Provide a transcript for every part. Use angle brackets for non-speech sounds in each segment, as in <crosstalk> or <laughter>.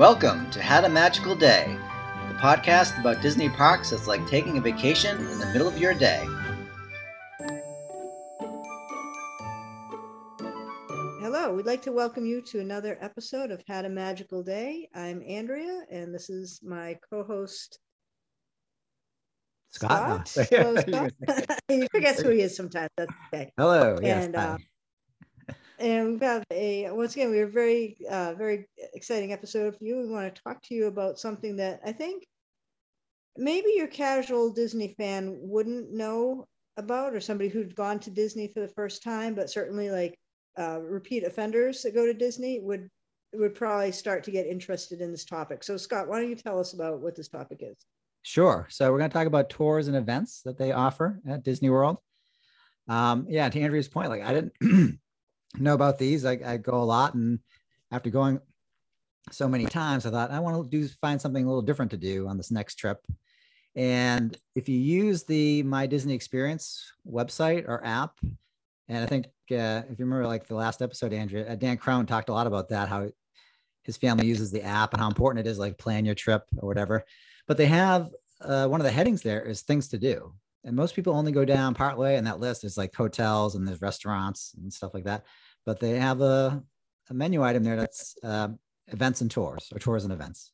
Welcome to Had a Magical Day, the podcast about Disney parks that's like taking a vacation in the middle of your day. Hello, we'd like to welcome you to another episode of Had a Magical Day. I'm Andrea, and this is my co host, Scott. Scott. no. Hello, Scott. he forgets who he is sometimes. That's okay. Hello. Yes. And, uh, And we've got a, once again, we have a very, uh, very exciting episode for you. We want to talk to you about something that I think maybe your casual Disney fan wouldn't know about, or somebody who'd gone to Disney for the first time, but certainly like uh, repeat offenders that go to Disney would would probably start to get interested in this topic. So, Scott, why don't you tell us about what this topic is? Sure. So we're going to talk about tours and events that they offer at Disney World. Um, yeah, to Andrea's point, like I didn't <clears throat> know about these. I, I go a lot, and after going so many times, I thought I want to do find something a little different to do on this next trip. And if you use the My Disney Experience website or app, and I think uh, if you remember, like the last episode, Andrea, uh, Dan Crown talked a lot about that, how his family uses the app and how important it is, like plan your trip or whatever. But they have uh, one of the headings there is things to do, and most people only go down part way, and that list is like hotels and there's restaurants and stuff like that. But they have a, a menu item there that's uh, events and tours or tours and events.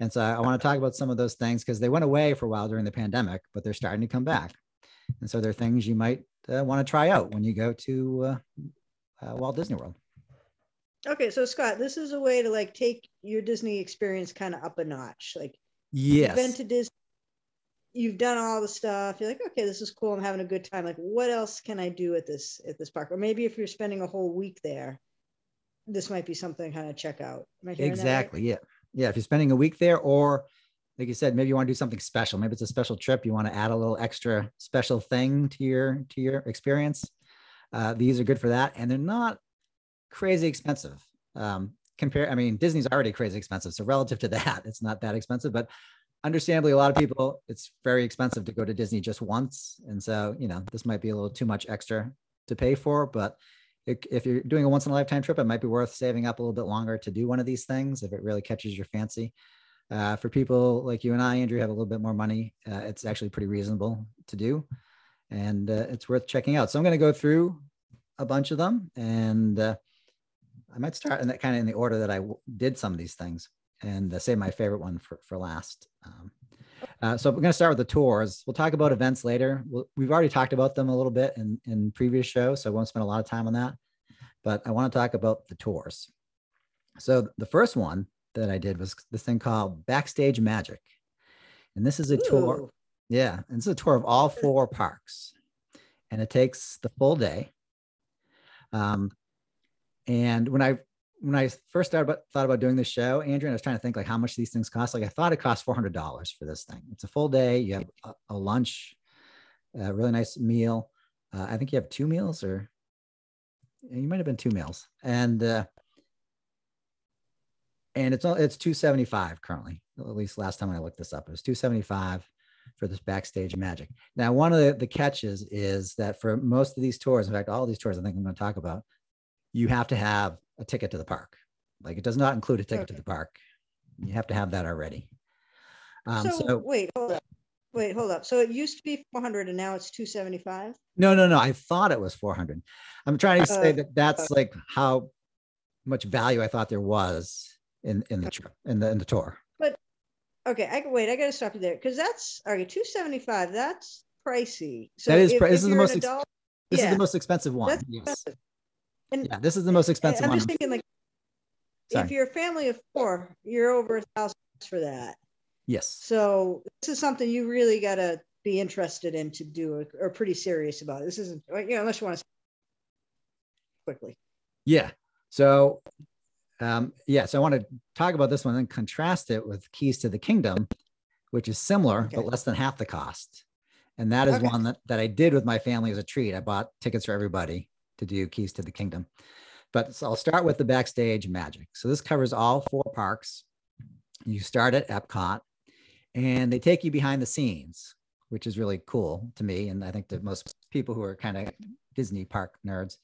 And so I want to talk about some of those things because they went away for a while during the pandemic, but they're starting to come back. And so they're things you might uh, want to try out when you go to uh, uh, Walt Disney World. Okay, so Scott, this is a way to like take your Disney experience kind of up a notch. Like Yes. you've been to Disney, you've done all the stuff. You're like, okay, this is cool. I'm having a good time. Like, what else can I do at this at this park? Or maybe if you're spending a whole week there, this might be something kind of check out. That right? exactly. Yeah. Yeah. If you're spending a week there, or like you said, maybe you want to do something special. Maybe it's a special trip. You want to add a little extra special thing to your to your experience. Uh, these are good for that, and they're not crazy expensive. Um, compare, I mean, Disney's already crazy expensive, so relative to that, it's not that expensive. But understandably, a lot of people, it's very expensive to go to Disney just once, and so you know this might be a little too much extra to pay for. But if you're doing a once in a lifetime trip, it might be worth saving up a little bit longer to do one of these things if it really catches your fancy. Uh, for people like you and I, Andrew, have a little bit more money. Uh, it's actually pretty reasonable to do, and uh, it's worth checking out. So I'm going to go through a bunch of them, and uh, I might start in that kind of in the order that I w- did some of these things, and uh, save my favorite one for for last. Um, uh, so we're going to start with the tours. We'll talk about events later. We'll, we've already talked about them a little bit in in previous shows, so I won't spend a lot of time on that. But I want to talk about the tours. So the first one that I did was this thing called Backstage Magic. And this is a tour. Yeah. And it's a tour of all four parks. And it takes the full day. Um, and when I when I first started about, thought about doing this show, Andrew, and I was trying to think like how much these things cost. Like I thought it cost four hundred dollars for this thing. It's a full day. You have a, a lunch, a really nice meal. Uh, I think you have two meals, or you might have been two meals, and uh, and it's all it's 275 currently at least last time i looked this up it was 275 for this backstage magic now one of the, the catches is that for most of these tours in fact all these tours i think i'm going to talk about you have to have a ticket to the park like it does not include a ticket to the park you have to have that already um, so, so wait, hold up. Wait, hold up. So it used to be 400 and now it's 275. no no no i thought it was 400 i'm trying to say Uh, that that's like how much value i thought there was in in the trip in the in the tour But Okay, I wait. I got to stop you there because that's okay. 275. That's pricey. So That is if, pri- if this is the most ex- adult, this is the most expensive one yes. And yeah this is the most expensive I'm one just thinking like Sorry. if you're a family of four, you're over a thousand for that. Yes. So this is something you really got to be interested in to do or, or pretty serious about. This isn't, you know, unless you want to quickly. Yeah. So, um, yeah. So I want to talk about this one and contrast it with Keys to the Kingdom, which is similar Okay. but less than half the cost. And that is Okay. one that, that I did with my family as a treat. I bought tickets for everybody to do Keys to the Kingdom. But so I'll start with the backstage magic. So this covers all four parks. You start at Epcot and they take you behind the scenes, which is really cool to me. And I think to most people who are kind of Disney park nerds.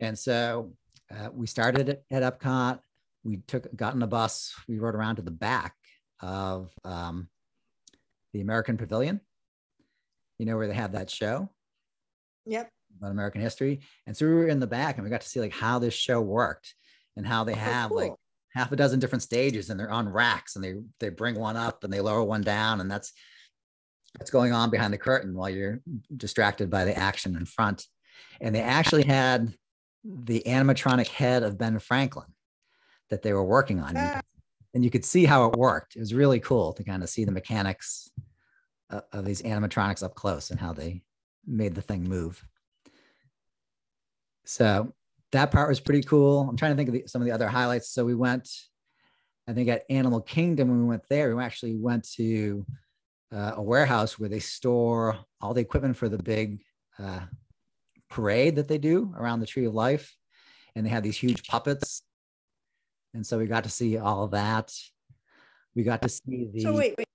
And so uh, we started at, at Epcot. we took got in a bus. We rode around to the back of um, the American Pavilion. You know where they have that show Yep. About American history, and so we were in the back, and we got to see like how this show worked and how they Oh, have like half a dozen different stages, and they're on racks, and they they bring one up and they lower one down, and that's what's going on behind the curtain while you're distracted by the action in front. And they actually had the animatronic head of Ben Franklin that they were working on. Ah. And you could see how it worked. It was really cool to kind of see the mechanics of, of these animatronics up close and how they made the thing move. So that part was pretty cool. I'm trying to think of the, some of the other highlights. So we went, I think at Animal Kingdom, when we went there, we actually went to uh, a warehouse where they store all the equipment for the big uh, parade that they do around the Tree of Life. And they have these huge puppets. And so we got to see all that. We got to see the So wait, wait.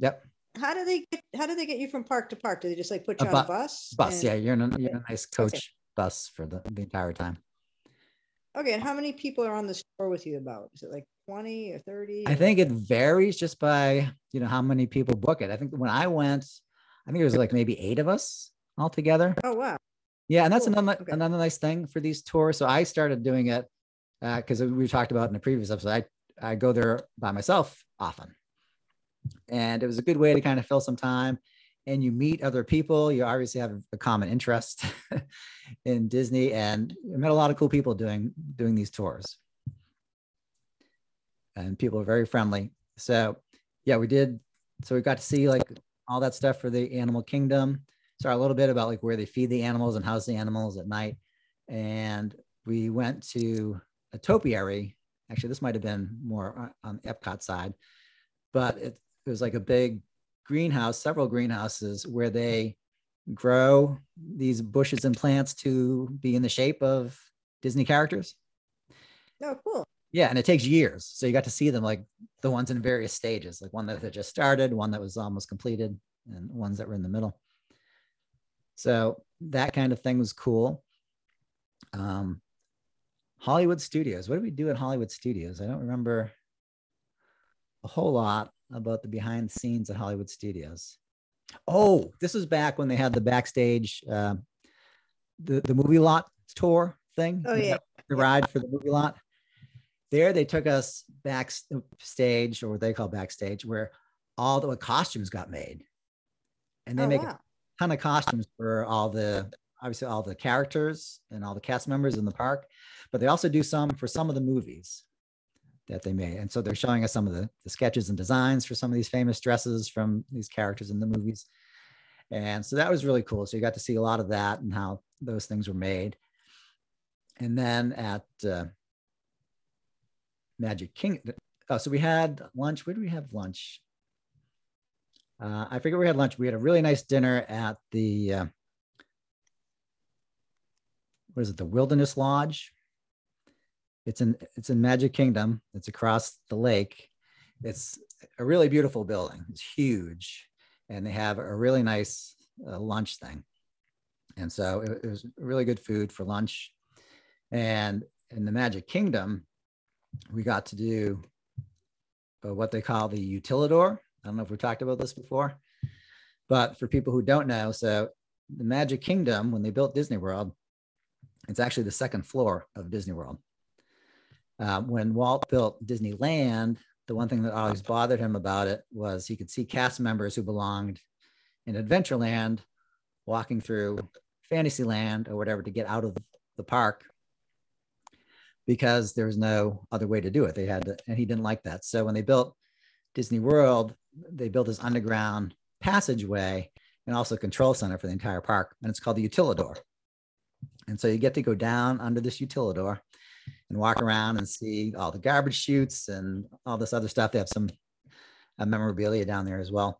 Yep. How do they get, how do they get you from park to park? Do they just like put A you on a bus? bus. and- Yeah, you're in a, you're in a nice coach bus for the, the entire time. Okay, and how many people are on the store with you about? Is it like 20 or 30? I think it varies just by you know how many people book it. I think when I went, I think it was like maybe eight of us all together. Oh wow. Yeah, and that's Cool. another Okay. another nice thing for these tours. So I started doing it uh, because we talked about in the previous episode. I I go there by myself often, and it was a good way to kind of fill some time. And you meet other people. You obviously have a common interest <laughs> in Disney, and I met a lot of cool people doing doing these tours. And people are very friendly. So yeah, we did. So we got to see like all that stuff for the animal kingdom sorry a little bit about like where they feed the animals and house the animals at night and we went to a topiary actually this might have been more on- epcot side but it, it was like a big greenhouse several greenhouses where they grow these bushes and plants to be in the shape of disney characters Oh, cool. yeah, and it takes years. So you got to see them like the ones in various stages, like one that had just started, one that was almost completed, and ones that were in the middle. So that kind of thing was cool. Um, Hollywood Studios. What did we do at Hollywood Studios? I don't remember a whole lot about the behind the scenes at Hollywood Studios. Oh, this was back when they had the backstage, uh, the the movie lot tour thing. Oh, yeah. the ride for the movie lot. There, they took us backstage, or what they call backstage, where all the costumes got made, and they oh, make a ton of costumes for all the obviously all the characters and all the cast members in the park, but they also do some for some of the movies that they made. And so they're showing us some of the, the sketches and designs for some of these famous dresses from these characters in the movies. And so that was really cool. So you got to see a lot of that and how those things were made. And then at uh, Magic King, oh, so we had lunch. Where did we have lunch? Uh, I forget we had lunch. We had a really nice dinner at the uh, what is it? The Wilderness Lodge. It's in it's in Magic Kingdom. It's across the lake. It's a really beautiful building. It's huge, and they have a really nice uh, lunch thing. And so it, it was really good food for lunch. And in the Magic Kingdom, we got to do uh, what they call the utilidor. I don't know if we talked about this before, but for people who don't know, so the Magic Kingdom, when they built Disney World, it's actually the second floor of Disney World. Um, when Walt built Disneyland, the one thing that always bothered him about it was he could see cast members who belonged in Adventureland walking through Fantasyland or whatever to get out of the park because there was no other way to do it. They had to, and he didn't like that. So when they built Disney World, they built this underground passageway and also control center for the entire park, and it's called the Utilidor. And so you get to go down under this Utilidor and walk around and see all the garbage chutes and all this other stuff. They have some uh, memorabilia down there as well.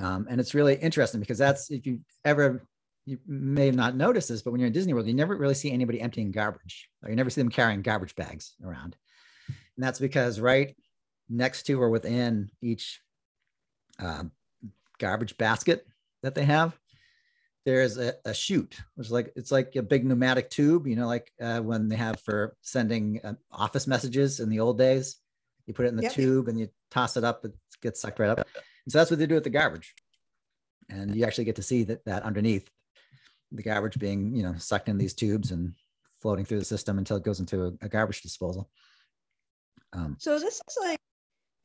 Um, and it's really interesting because that's if you ever you may have not noticed this, but when you're in Disney World, you never really see anybody emptying garbage, or you never see them carrying garbage bags around. And that's because right next to or within each uh, garbage basket that they have, there's a, a chute, which is like it's like a big pneumatic tube, you know, like uh, when they have for sending uh, office messages in the old days. You put it in the Yep. tube and you toss it up, it gets sucked right up. And so that's what they do with the garbage. And you actually get to see that that underneath the garbage being, you know, sucked in these tubes and floating through the system until it goes into a, a garbage disposal. Um, So this is like,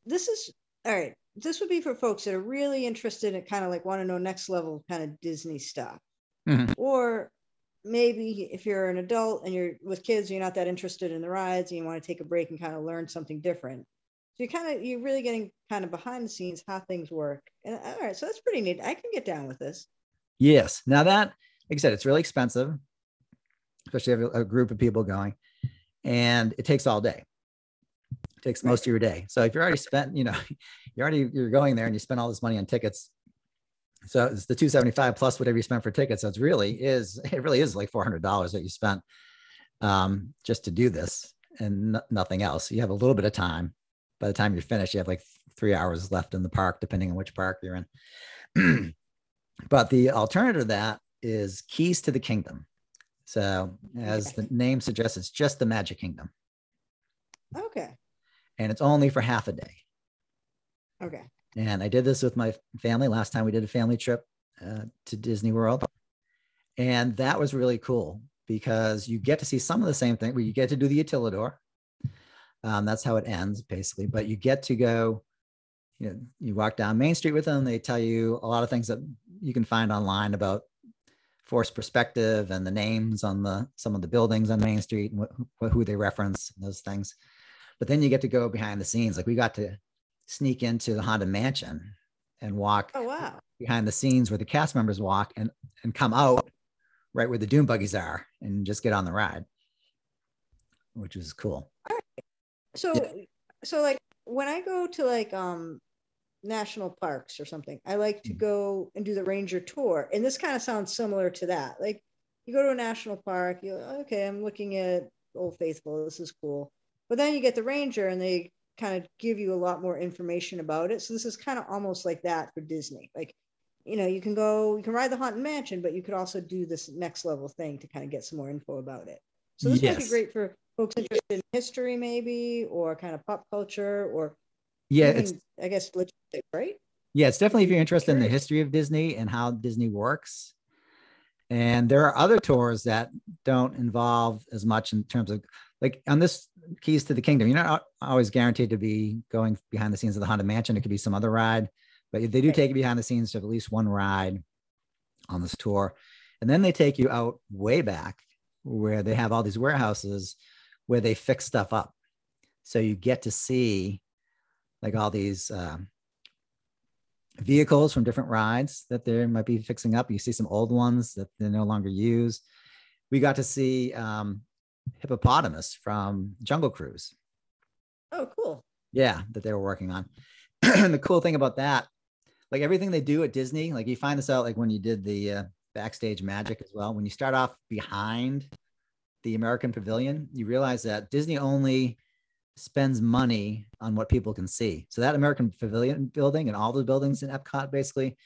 this is all right. This would be for folks that are really interested in kind of like want to know next level kind of Disney stuff, Mhm. or maybe if you're an adult and you're with kids, you're not that interested in the rides, and you want to take a break and kind of learn something different. So you're kind of you're really getting kind of behind the scenes how things work. And all right, so that's pretty neat. I can get down with this. Yes. Now that, like I said, it's really expensive, especially if you have a, a group of people going, and it takes all day. It takes most of your day. So if you're already spent, you know, <laughs> you're already you're going there and you spend all this money on tickets. So it's the 275 plus whatever you spent for tickets. So it's really is <laughs> it really is like $400 that you spent um, just to do this and no- nothing else. You have a little bit of time. By the time you're finished, you have like three hours left in the park, depending on which park you're in. <clears throat> but the alternative to that is keys to the kingdom so as the name suggests it's just the magic kingdom Okay. And it's only for half a day. Okay. and i did this with my family. Last time we did a family trip uh, to disney world. And that was really cool because you get to see some of the same thing where you get to do the utilidor. Um, that's how it ends basically. But you get to go you know you walk down main street with them. They tell you a lot of things that you can find online about forced perspective and the names on the some of the buildings on main street and wh- who they reference and those things but then you get to go behind the scenes like we got to sneak into the haunted mansion and walk Oh wow. behind the scenes where the cast members walk and and come out right where the doom buggies are and just get on the ride which is cool All right. So Yeah. so like when I go to like um national parks or something, I like to Mm. go and do the ranger tour. And this kind of sounds similar to that. Like you go to a national park, you okay, I'm looking at Old Faithful, this is cool. But then you get the ranger and they kind of give you a lot more information about it. So this is kind of almost like that for Disney. Like you know, you can go, you can ride the Haunted Mansion, but you could also do this next level thing to kind of get some more info about it. So this might be great for folks interested in history, maybe, or kind of pop culture, or yeah even, it's I guess logistics, right? Yeah, it's definitely if you're interested in the history of Disney and how Disney works. And there are other tours that don't involve as much in terms of like on this Keys to the Kingdom. You're not always guaranteed to be going behind the scenes of the Haunted Mansion. It could be some other ride, but they do take you behind the scenes of at least one ride on this tour. And then they take you out way back where they have all these warehouses where they fix stuff up. So you get to see like all these um, vehicles from different rides that they might be fixing up. You see some old ones that they no longer use. We got to see um, hippopotamus from Jungle Cruise. Oh, cool. Yeah, that they were working on. <clears throat> and the cool thing about that, like everything they do at Disney, like you find this out like when you did the uh, backstage magic as well. When you start off behind the American Pavilion, you realize that Disney only spends money on what people can see. So that American Pavilion building and all the buildings in Epcot, basically,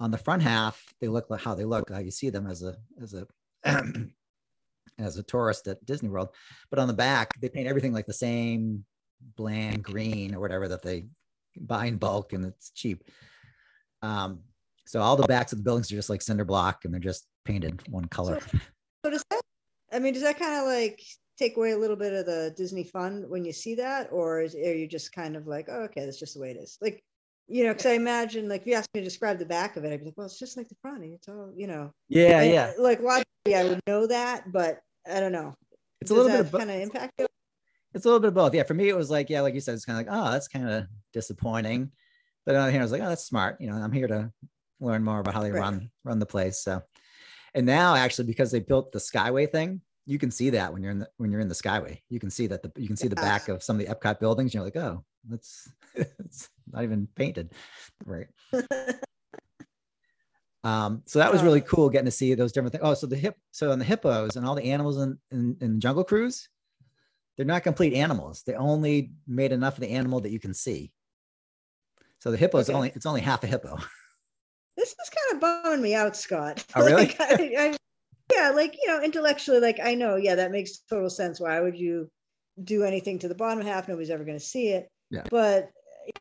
on the front half, they look like how they look, how you see them as a as a <clears throat> as a tourist at Disney World. But on the back, they paint everything like the same bland green or whatever that they buy in bulk and it's cheap. Um, so all the backs of the buildings are just like cinder block and they're just painted one color. So does that? I mean, does that kind of like take away a little bit of the Disney fun when you see that, or is, are you just kind of like, oh, okay, that's just the way it is? Like, you know, because I imagine like if you asked me to describe the back of it, I'd be like, well, it's just like the front. It's all, you know. Yeah, And, yeah. Like logically, I would know that, but I don't know. It's a little bit of kind of impact it. it's a little bit of both. Yeah, for me, it was like, yeah, like you said, it's kind of like, oh, that's kind of disappointing. But on the other hand, I was like, oh, that's smart. You know, I'm here to learn more about how they Right. run run the place. So, and now actually, because they built the Skyway thing, you can see that when you're in the when you're in the Skyway, you can see that the you can see the back of some of the Epcot buildings. You're like, oh, that's <laughs> it's not even painted, right? <laughs> Um, so that was really Uh, cool getting to see those different things. Oh, so the hip, so on the hippos and all the animals in, in, in Jungle Cruise, they're not complete animals. They only made enough of the animal that you can see. So the hippo is Okay. only it's only half a hippo. <laughs> this is kind of bumming me out, Scott. Oh, really? <laughs> like, I, I, yeah, like you know, intellectually, like I know, yeah, that makes total sense. Why would you do anything to the bottom half? Nobody's ever going to see it. Yeah. But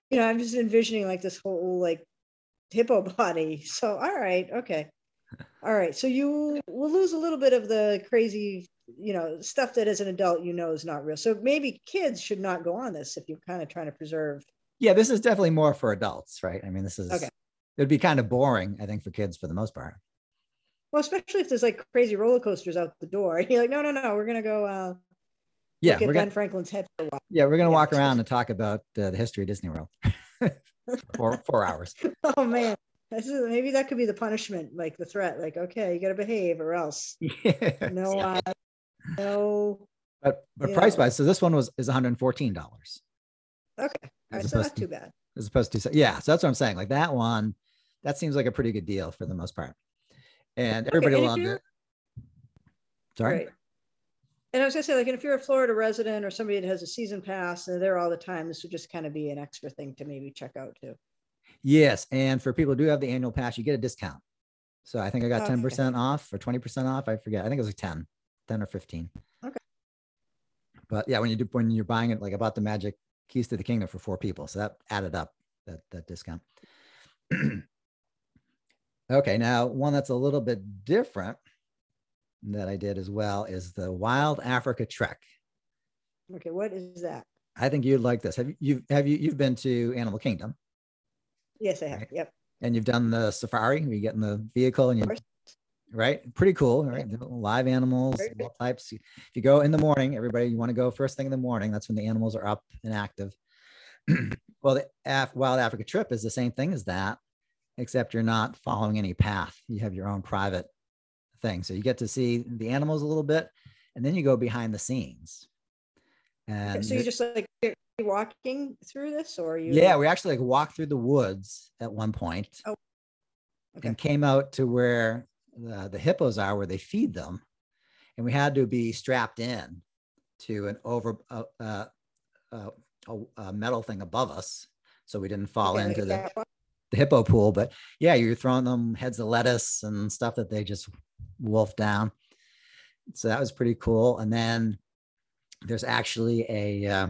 you know, I'm just envisioning like this whole like hippo body. <laughs> So all right, okay. All right. So you will lose a little bit of the crazy, you know, stuff that as an adult you know is not real. So maybe kids should not go on this if you're kind of trying to preserve. Yeah, this is definitely more for adults, right? I mean, this is Okay. it'd be kind of boring, I think, for kids for the most part. Well, especially if there's like crazy roller coasters out the door. <laughs> You're like, no, no, no, we're gonna go uh Yeah, we're Ben gonna Franklin's head for a while. yeah, we're gonna yeah, walk around <laughs> and talk about uh, the history of Disney World <laughs> for four hours. <laughs> Oh man. This is, maybe that could be the punishment, like the threat, like, okay, you gotta behave or else. Yeah. No, uh, no. But but price wise, so this one was is one hundred and fourteen dollars Okay. All right, so not to too bad. as opposed to yeah. So that's what I'm saying. Like that one, that seems like a pretty good deal for the most part, and everybody if loved it. Sorry. Right. And I was gonna say, like, and if you're a Florida resident or somebody that has a season pass and they're there all the time, this would just kind of be an extra thing to maybe check out too. Yes, and for people who do have the annual pass, you get a discount. So I think I got Okay. ten percent off or twenty percent off. I forget. I think it was like 10, 10 or fifteen. Okay. But yeah, when you do when you're buying it, like I bought the Magic Keys to the Kingdom for four people, so that added up that that discount. <clears throat> okay, now one that's a little bit different that I did as well is the Wild Africa Trek. Okay, what is that? I think you'd like this. Have you you've you you've been to Animal Kingdom Yes, I have. Right. Yep. and you've done the safari you get in the vehicle and you right? Pretty cool, right? Live animals, all types. If you go in the morning, everybody, you want to go first thing in the morning. That's when the animals are up and active. <clears throat> well, the Af- Wild Africa trip is the same thing as that, except you're not following any path. You have your own private thing, so you get to see the animals a little bit, and then you go behind the scenes. Okay, so you th- just like walking through this, or you? yeah, we actually like walked through the woods at one point Oh, okay. and came out to where the, the hippos are, where they feed them, and we had to be strapped in to an over uh, uh, uh, a, metal thing above us, so we didn't fall Okay, into a the? The hippo pool. But yeah, you're throwing them heads of lettuce and stuff that they just wolf down. So that was pretty cool. And then there's actually a uh,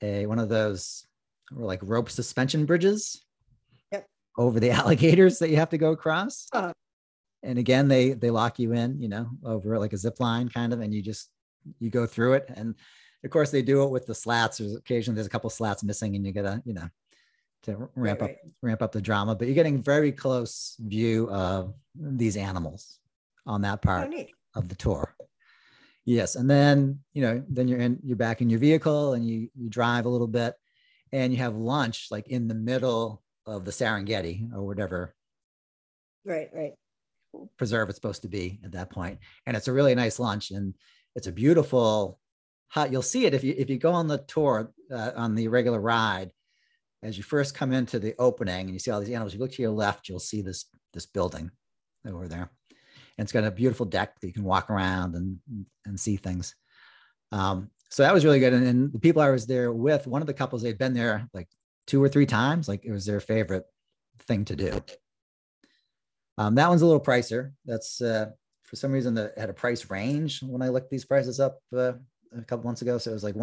a one of those or like rope suspension bridges Yep. over the <laughs> alligators that you have to go across. Uh-huh. And again, they they lock you in, you know, over like a zip line kind of, and you just you go through it. And of course, they do it with the slats. There's occasionally there's a couple slats missing, and you gotta, you know, to ramp right. up ramp up the drama. But you're getting very close view of these animals on that Oh, part neat. of the tour. Yes, and then you know, then you're in, you're back in your vehicle, and you you drive a little bit, and you have lunch like in the middle of the Serengeti or whatever Right, right. preserve it's supposed to be at that. And it's a really nice lunch, and it's a beautiful hut. You'll see it if you if you go on the tour uh, on the regular ride. As you first come into the opening and you see all these animals, you look to your left, you'll see this this building over there, and it's got a beautiful deck that you can walk around and and see things. Um, so that was really good. And, and the people I was there with, one of the couples, they'd been there like two or three times. Like it was their favorite thing to do. Um, that one's a little pricier. That's uh, for some reason that had a price range when I looked these prices up uh, a couple months ago. So it was like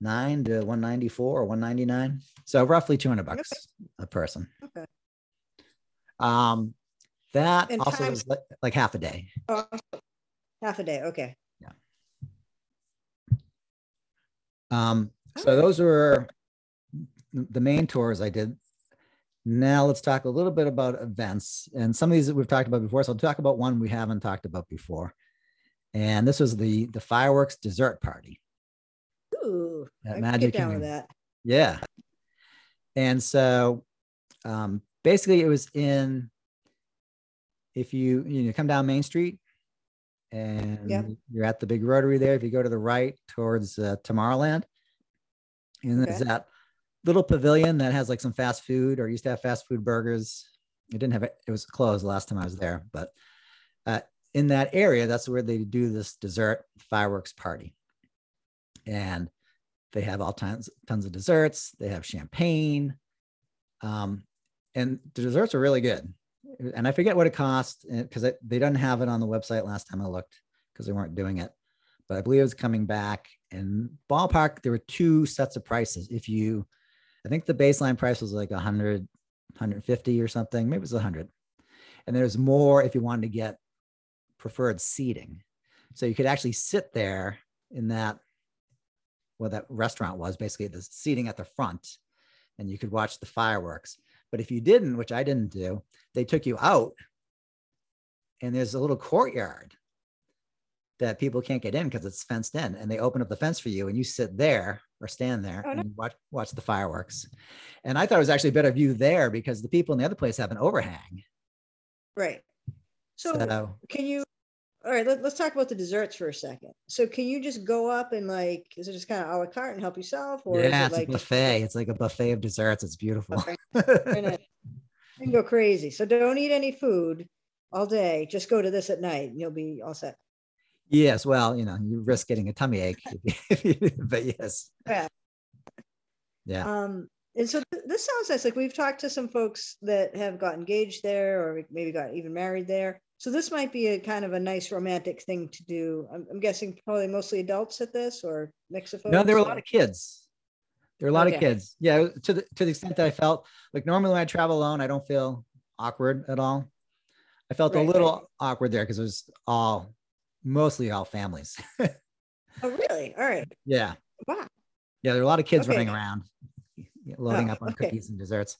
189 to 194 or 199. So roughly 200 bucks a person. Okay. Um, that And also times- was like, like half a day. Oh, half a day. Okay. yeah Um, so those were the main tours I did. Now let's talk a little bit about events. And some of these that we've talked about before. So I'll talk about one we haven't talked about before. And this was the the fireworks dessert party. Ooh, At I Magic get down with that. Yeah. And so um, basically it was in if you you know come down Main Street and you're at the big rotary there. If you go to the right towards uh, Tomorrowland, and there's that little pavilion that has like some fast food or used to have fast food burgers. It didn't have it, it was closed last time I was there, but uh, in that area, that's where they do this dessert fireworks party. And they have all tons, tons of desserts. They have champagne. Um, and the desserts are really good. And I forget what it cost because they didn't have it on the website last time I looked because they weren't doing it. But I believe it's coming back. And ballpark, there were two sets of prices. If you, I think the baseline price was like 100, 150 or something. Maybe it was 100. And there's more if you wanted to get preferred seating. So you could actually sit there in that, well, that restaurant was basically the seating at the front, and you could watch the fireworks. But if you didn't, which I didn't do, they took you out, and there's a little courtyard that people can't get in because it's fenced in, and they open up the fence for you, and you sit there or stand there oh, no. and watch watch the fireworks. And I thought it was actually a better view there because the people in the other place have an overhang. Right. So, so can you all right, let, us talk about the desserts for a second. So, can you just go up and like, is it just kind of a la carte and help yourself, or yeah, it it's like a buffet? It's like a buffet of desserts. It's beautiful. Okay. <laughs> you can go crazy. So, don't eat any food all day. Just go to this at night, and you'll be all set. Yes, well, you know, you risk getting a tummy ache, <laughs> but yes. Yeah. Yeah. Um, and so th- this sounds nice. Like we've talked to some folks that have got engaged there, or maybe got even married there so this might be a kind of a nice romantic thing to do. I'm, I'm guessing probably mostly adults at this or mix of folks. No, there were a lot of kids. There are a lot okay. of kids. Yeah, to the to the extent that I felt like normally when I travel alone, I don't feel awkward at all. I felt right, a little right. awkward there because it was all mostly all families. oh, really? All right. Yeah. Wow. Yeah, there are a lot of kids okay. running around, loading oh, up on okay. cookies and desserts.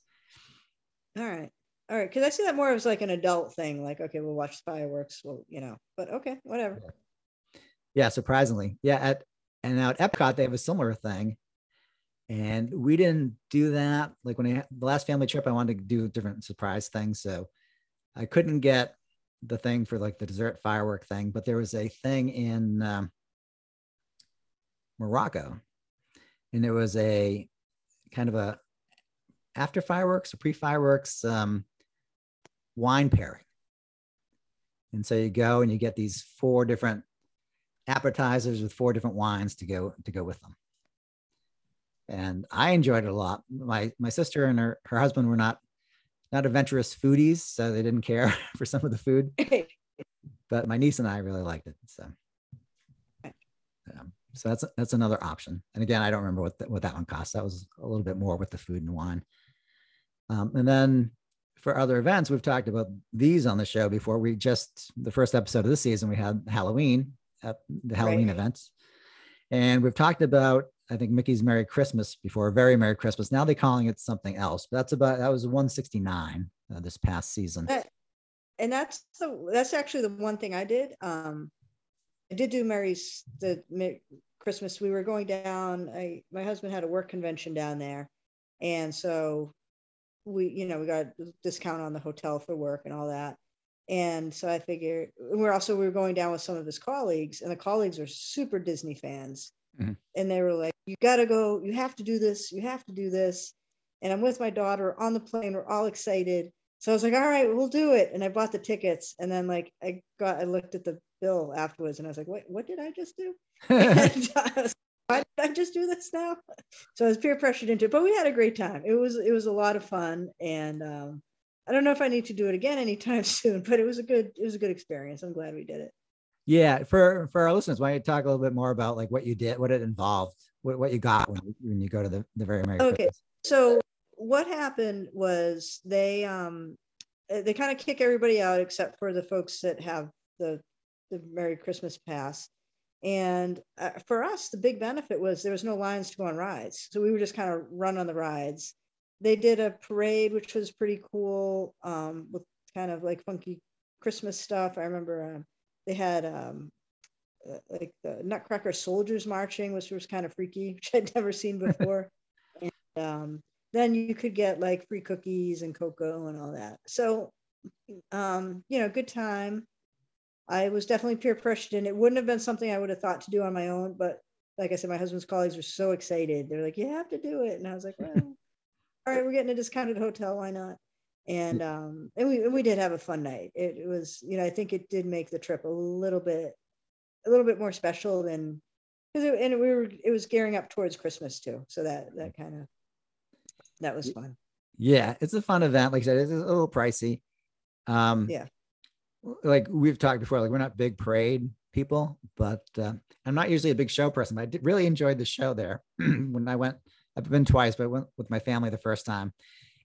All right. All right, because I see that more as like an adult thing. Like, okay, we'll watch fireworks. Well, you know, but okay, whatever. Yeah, surprisingly, yeah. At and now at Epcot they have a similar thing, and we didn't do that. Like when I the last family trip, I wanted to do different surprise things, so I couldn't get the thing for like the dessert firework thing. But there was a thing in um, Morocco, and it was a kind of a after fireworks or pre fireworks um, wine pairing. And so you go and you get these four different appetizers with four different wines to go to go with them. And I enjoyed it a lot. My my sister and her, her husband were not not adventurous foodies, so they didn't care <laughs> for some of the food. but my niece and I really liked it. So um, so that's that's another option. And again, I don't remember what the, what that one cost. That was a little bit more with the food and wine. Um, and then for other events, we've talked about these on the show before. We just the first episode of this season, we had Halloween, at the Halloween right. events, and we've talked about I think Mickey's Merry Christmas before, Very Merry Christmas. Now they're calling it something else. But that's about that was 169 uh, this past season. and that's the that's actually the one thing I did. Um, I did do Merry's the Christmas. We were going down. I my husband had a work convention down there, and so we, you know, we got a discount on the hotel for work and all that. And so I figured we're also we were going down with some of his colleagues, and the colleagues are super Disney fans. Mm-hmm. And they were like, You gotta go, you have to do this, you have to do this. And I'm with my daughter on the plane, we're all excited. So I was like, all right, we'll do it. And I bought the tickets. And then like I got I looked at the bill afterwards and I was like, wait, what did I just do? <laughs> <laughs> why did I just do this now? <laughs> So I was peer pressured into it, but we had a great time. It was it was a lot of fun, and um, I don't know if I need to do it again anytime <laughs> soon, but it was a good it was a good experience. I'm glad we did it. Yeah, for for our listeners, why don't you talk a little bit more about like what you did, what it involved, what, what you got when you, when you go to the the very Merry Okay, Christmas. so what happened was they um they kind of kick everybody out except for the folks that have the the Merry Christmas pass and uh, for us, the big benefit was there was no lines to go on rides. So we would just kind of run on the rides. They did a parade, which was pretty cool um, with kind of like funky Christmas stuff. I remember um, they had um, uh, like the Nutcracker soldiers marching, which was kind of freaky, <laughs> which I'd never seen <laughs> before. and um, then you could get like free cookies and cocoa and all that. So, um, you know, good time. I was definitely peer pressured and it wouldn't have been something I would have thought to do on my own. But like I said, my husband's colleagues were so excited. They're like, you have to do it. And I was like, well, <laughs> all right, we're getting a discounted hotel. Why not? And um, and we we did have a fun night. It, it was, you know, I think it did make the trip a little bit a little bit more special than because and we were it was gearing up towards Christmas too. So that that kind of that was fun. Yeah, it's a fun event. Like I said, it's a little pricey. Um, Yeah. Like we've talked before, like we're not big parade people, but uh, I'm not usually a big show person. But I did, really enjoyed the show there <clears throat> when I went. I've been twice, but I went with my family the first time.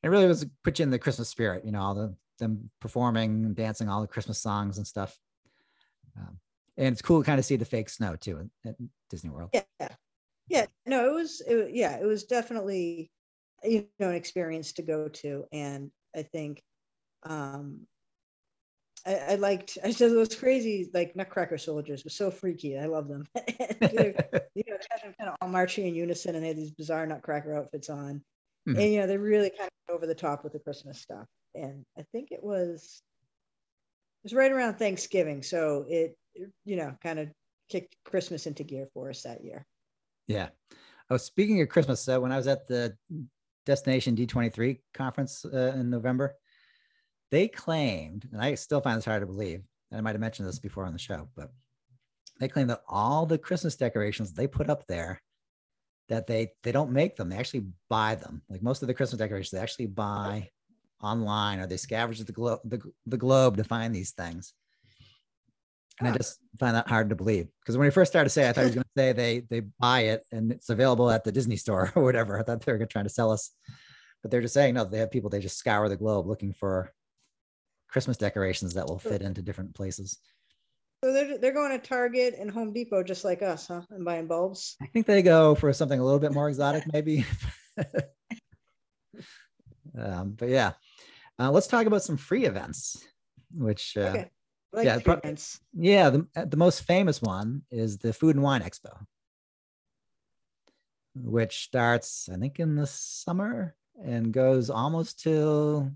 It really was put you in the Christmas spirit, you know, all the them performing and dancing all the Christmas songs and stuff. Um, and it's cool to kind of see the fake snow too at, Disney World. Yeah. Yeah. No, it was, it, yeah, it was definitely, you know, an experience to go to. And I think, um, I, I liked, I said was crazy, like Nutcracker soldiers were so freaky. I love them. <laughs> They're, you know, they had them kind of all marching in unison and they had these bizarre Nutcracker outfits on. Mhm. And, you know, they really kind of over the top with the Christmas stuff. And I think it was, it was right around Thanksgiving. So it, you know, kind of kicked Christmas into gear for us that year. Yeah. Oh, speaking of Christmas, so when I was at the Destination D23 conference uh, in November, they claimed, and I still find this hard to believe, and I might have mentioned this before on the show, but they claim that all the Christmas decorations they put up there, that they they don't make them, they actually buy them. Like most of the Christmas decorations, they actually buy online or they scavenge the globe the, the globe to find these things. And I just find that hard to believe because when he first started to say, I thought he was going to say they they buy it and it's available at the Disney store <laughs> or whatever. I thought they were trying to sell us, but they're just saying no. They have people they just scour the globe looking for Christmas decorations that will fit into different places. So they're they're going to Target and Home Depot just like us, huh? And buying bulbs. I think they go for something a little bit more exotic, <laughs> maybe. um, but yeah, uh, let's talk about some free events, which uh, Okay. Like yeah, events. Yeah, the, uh, the most famous one is the Food and Wine Expo, which starts, I think, in the summer and goes almost till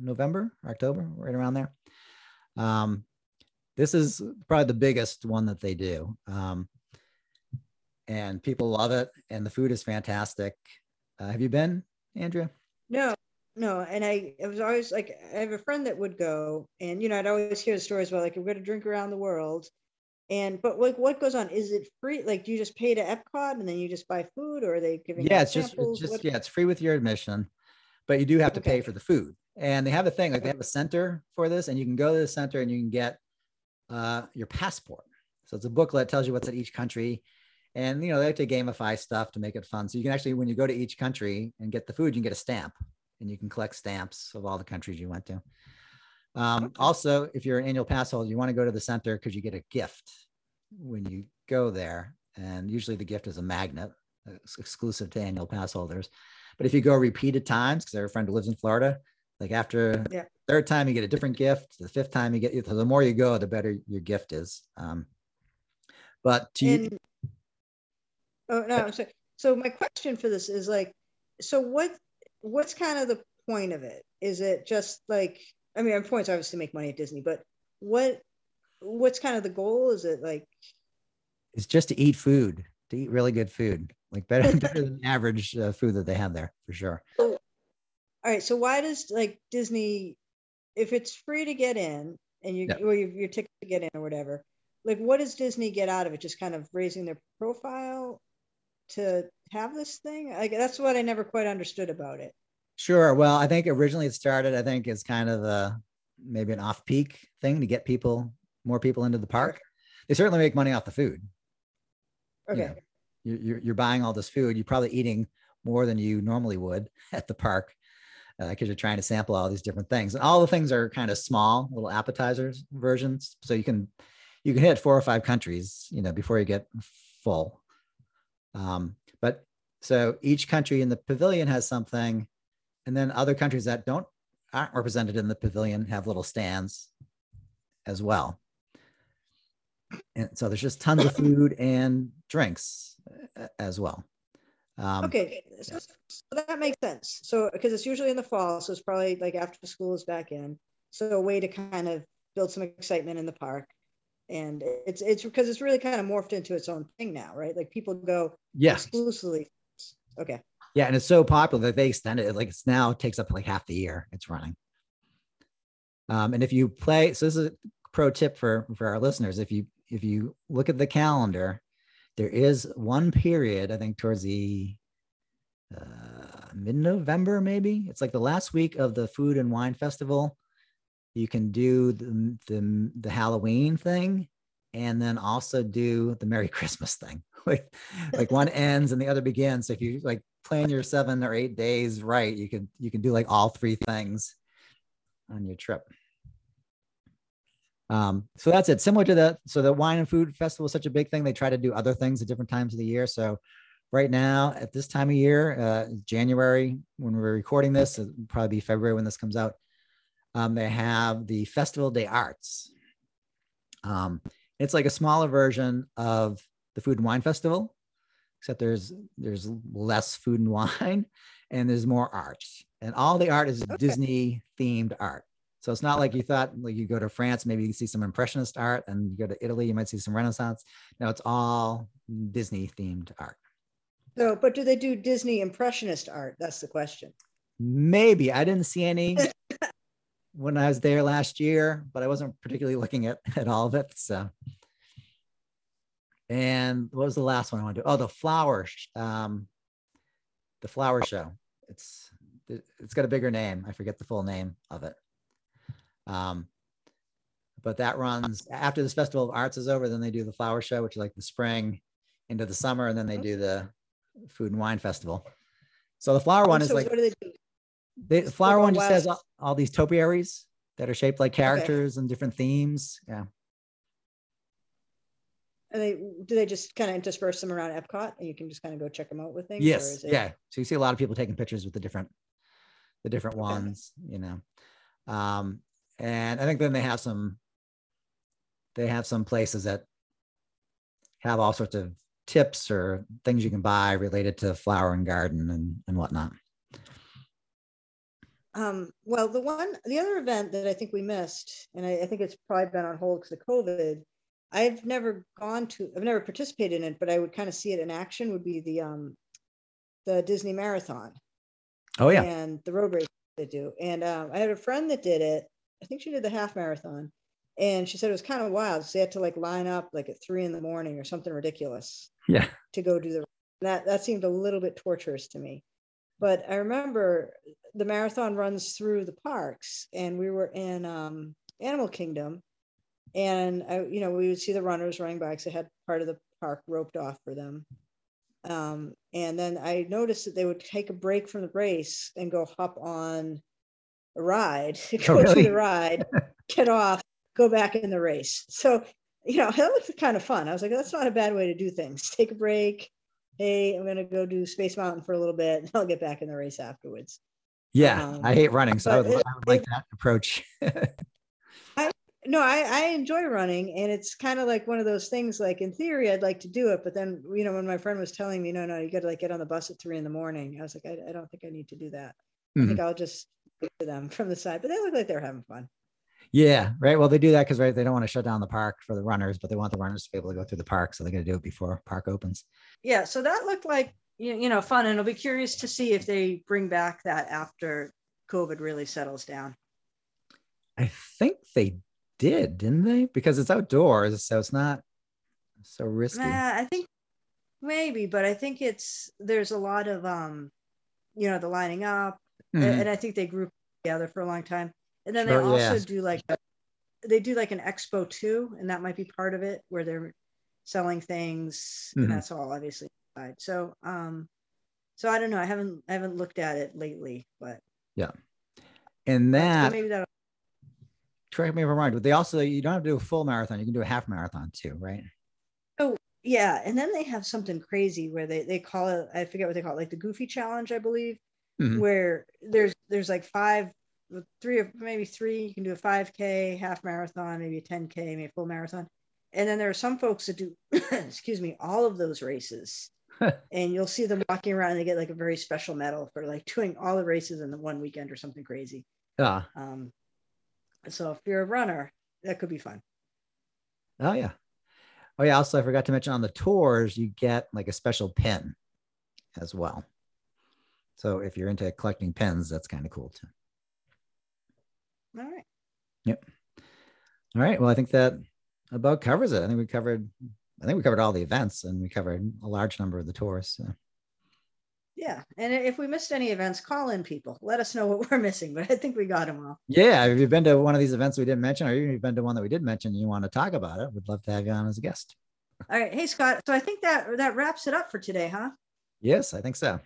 November, October, right around there. Um, this is probably the biggest one that they do. Um, and people love it, and the food is fantastic. Uh, have you been, Andrea? No, no. And I it was always like I have a friend that would go, and you know, I'd always hear the stories about like we're gonna drink around the world. And but like what goes on? Is it free? Like do you just pay to Epcot and then you just buy food or are they giving yeah it's just, it's just What- yeah it's free with your admission but you do have to pay for the food and they have a thing like they have a center for this and you can go to the center and you can get uh, your passport. So it's a booklet that tells you what's at each country. And you know they like to gamify stuff to make it fun. So you can actually when you go to each country and get the food you can get a stamp and you can collect stamps of all the countries you went to. Um, also if you're an annual pass holder you want to go to the center because you get a gift when you go there. And usually the gift is a magnet exclusive to annual pass holders. But if you go repeated times, because I have a friend who lives in Florida, like after Yeah. third time you get a different gift. The fifth time you get, the more you go, the better your gift is. Um, but to you, oh no, I'm sorry. So my question for this is like, so what what's kind of the point of it? Is it just like I mean, our points obviously to make money at Disney, but what what's kind of the goal? Is it like it's just to eat food, to eat really good food, like better, <laughs> better than average uh, food that they have there for sure. All right? So why does like Disney, if it's free to get in and you Yeah. or your, your ticket to get in or whatever, like what does Disney get out of it? Just kind of raising their profile to have this thing? Like that's what I never quite understood about it. Sure. Well, I think originally it started, I think, as kind of a maybe an off peak thing to get people, more people into the park. They certainly make money off the food. Okay. Yeah. You're, you're, you're buying all this food. You're probably eating more than you normally would at the park because you're trying to sample all these different things. And all the things are kind of small, little appetizers versions. So you can you can hit four or five countries, you know, before you get full. Um, but so each country in the pavilion has something, and then other countries that don't aren't represented in the pavilion have little stands as well. And so there's just tons of food and drinks uh, as well. Um, Okay, so, so that makes sense. So because it's usually in the fall, so it's probably like after school is back in. So a way to kind of build some excitement in the park, and it's it's because it's really kind of morphed into its own thing now, right? Like people go Yeah, exclusively. Okay, yeah, and it's so popular that they extended it. Like it's now takes up like half the year it's running. Um, and if you play, so this is a pro tip for for our listeners. If you if you look at the calendar, there is one period I think towards the uh, mid-November, maybe. It's like the last week of the Food and Wine Festival. You can do the, the, the Halloween thing and then also do the Merry Christmas thing. <laughs> like like one ends and the other begins. So if you like plan your seven or eight days right, you can you can do like all three things on your trip. Um, so that's it. Similar to that. So the wine and food festival is such a big thing. They try to do other things at different times of the year. So right now at this time of year, uh, January, when we're recording this, it'll probably be February when this comes out. Um, they have the Festival des Arts. Um, it's like a smaller version of the Food and Wine Festival, except there's there's less food and <laughs> wine, and there's more art, and all the art is okay. Disney themed art. So it's not like you thought like you go to France, maybe you see some impressionist art, and you go to Italy, you might see some Renaissance. No, it's all Disney themed art. So, but do they do Disney impressionist art? That's the question. Maybe I didn't see any <laughs> when I was there last year, but I wasn't particularly looking at, <laughs> at all of it. So, and what was the last one I want to do? Oh, the flower, um, the flower show. It's it's got a bigger name. I forget the full name of it. Um, but that runs after this Festival of Arts is over. Then they do the flower show, which is like the spring into the summer, and then they do the food and wine festival. So the flower one is like what do they do? The flower one just has all, all, these topiaries that are shaped like characters okay. and different themes. Yeah. And they do they just kind of intersperse them around Epcot, and you can just kind of go check them out with things. Yes. It... Yeah. So you see a lot of people taking pictures with the different, the different ones. Okay. You know, um, and I think then they have some they have some places that have all sorts of tips or things you can buy related to flower and garden and, and whatnot. Um, well, the one, the other event that I think we missed, and I, I think it's probably been on hold because of COVID. I've never gone to, I've never participated in it, but I would kind of see it in action. Would be the um, the Disney Marathon. Oh yeah, and the road race they do. And um, I had a friend that did it, I think she did the half marathon. And she said it was kind of wild. So they had to like line up like at three in the morning or something ridiculous. Yeah. To go do the that that seemed a little bit torturous to me. But I remember the marathon runs through the parks and we were in um, Animal Kingdom and I, you know, we would see the runners running by because they had part of the park roped off for them. Um, and then I noticed that they would take a break from the race and go hop on ride, <laughs> go oh, really? to the ride, <laughs> get off, go back in the race. So, you know, that was kind of fun. I was like, that's not a bad way to do things. <laughs> Take a break. Hey, I'm going to go do Space Mountain for a little bit and I'll get back in the race afterwards. Yeah, um, I hate running. So I would, it, I would like it, that approach. I, no, I, I enjoy running and it's kind of like one of those things like in theory, I'd like to do it. But then, you know, when my friend was telling me, no, no, you got to like get on the bus at three in the morning. I was like, I, I don't think I need to do that. Mm-hmm. I think I'll just to them <laughs> from the side, but they look like they're having fun. Yeah, right. Well, they do that because right, they don't want to shut down the park for the runners, but they want the runners to be able to go through the park, so they're going to do it before park opens. Yeah, so that looked like you know fun, and I'll be curious to see if they bring back that after COVID really settles down. I think they did, didn't they? Because it's outdoors, so it's not so risky. Uh, I think maybe, but I think it's there's a lot of um, you know, the lining up, mm-hmm. and I think they group together for a long time. And then sure, they also yeah. do like a, they do like an expo too, and that might be part of it where they're selling things, mm-hmm. and that's all obviously. So, um, so I don't know. I haven't I haven't looked at it lately, but yeah, and that maybe that. Correct me if I'm wrong, but they also you don't have to do a full marathon; you can do a half marathon too, right? Oh yeah, and then they have something crazy where they they call it I forget what they call it, like the Goofy Challenge, I believe, mm-hmm. where there's there's like five three or maybe three you can do a 5k half marathon maybe a 10k maybe a full marathon. And then there are some folks that do <clears throat> excuse me all of those races. <laughs> And you'll see them walking around and they get like a very special medal for like doing all the races in the one weekend or something crazy. Yeah um so if you're a runner that could be fun. Oh yeah. Oh yeah. Also i forgot to mention on the tours you get like a special pin as well so if you're into collecting pens, that's kind of cool too. All right. Yep. All right. Well, I think that about covers it. I think we covered. I think we covered all the events, and we covered a large number of the tours. So. Yeah, and if we missed any events, call in people. Let us know what we're missing. But I think we got them all. Yeah, if you've been to one of these events we didn't mention, or even if you've been to one that we did mention, and you want to talk about it, we'd love to have you on as a guest. All right, hey Scott. So I think that that wraps it up for today, huh? Yes, I think so.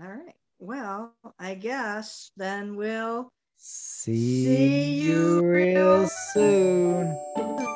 All right. Well, I guess then we'll see, see you real soon. soon.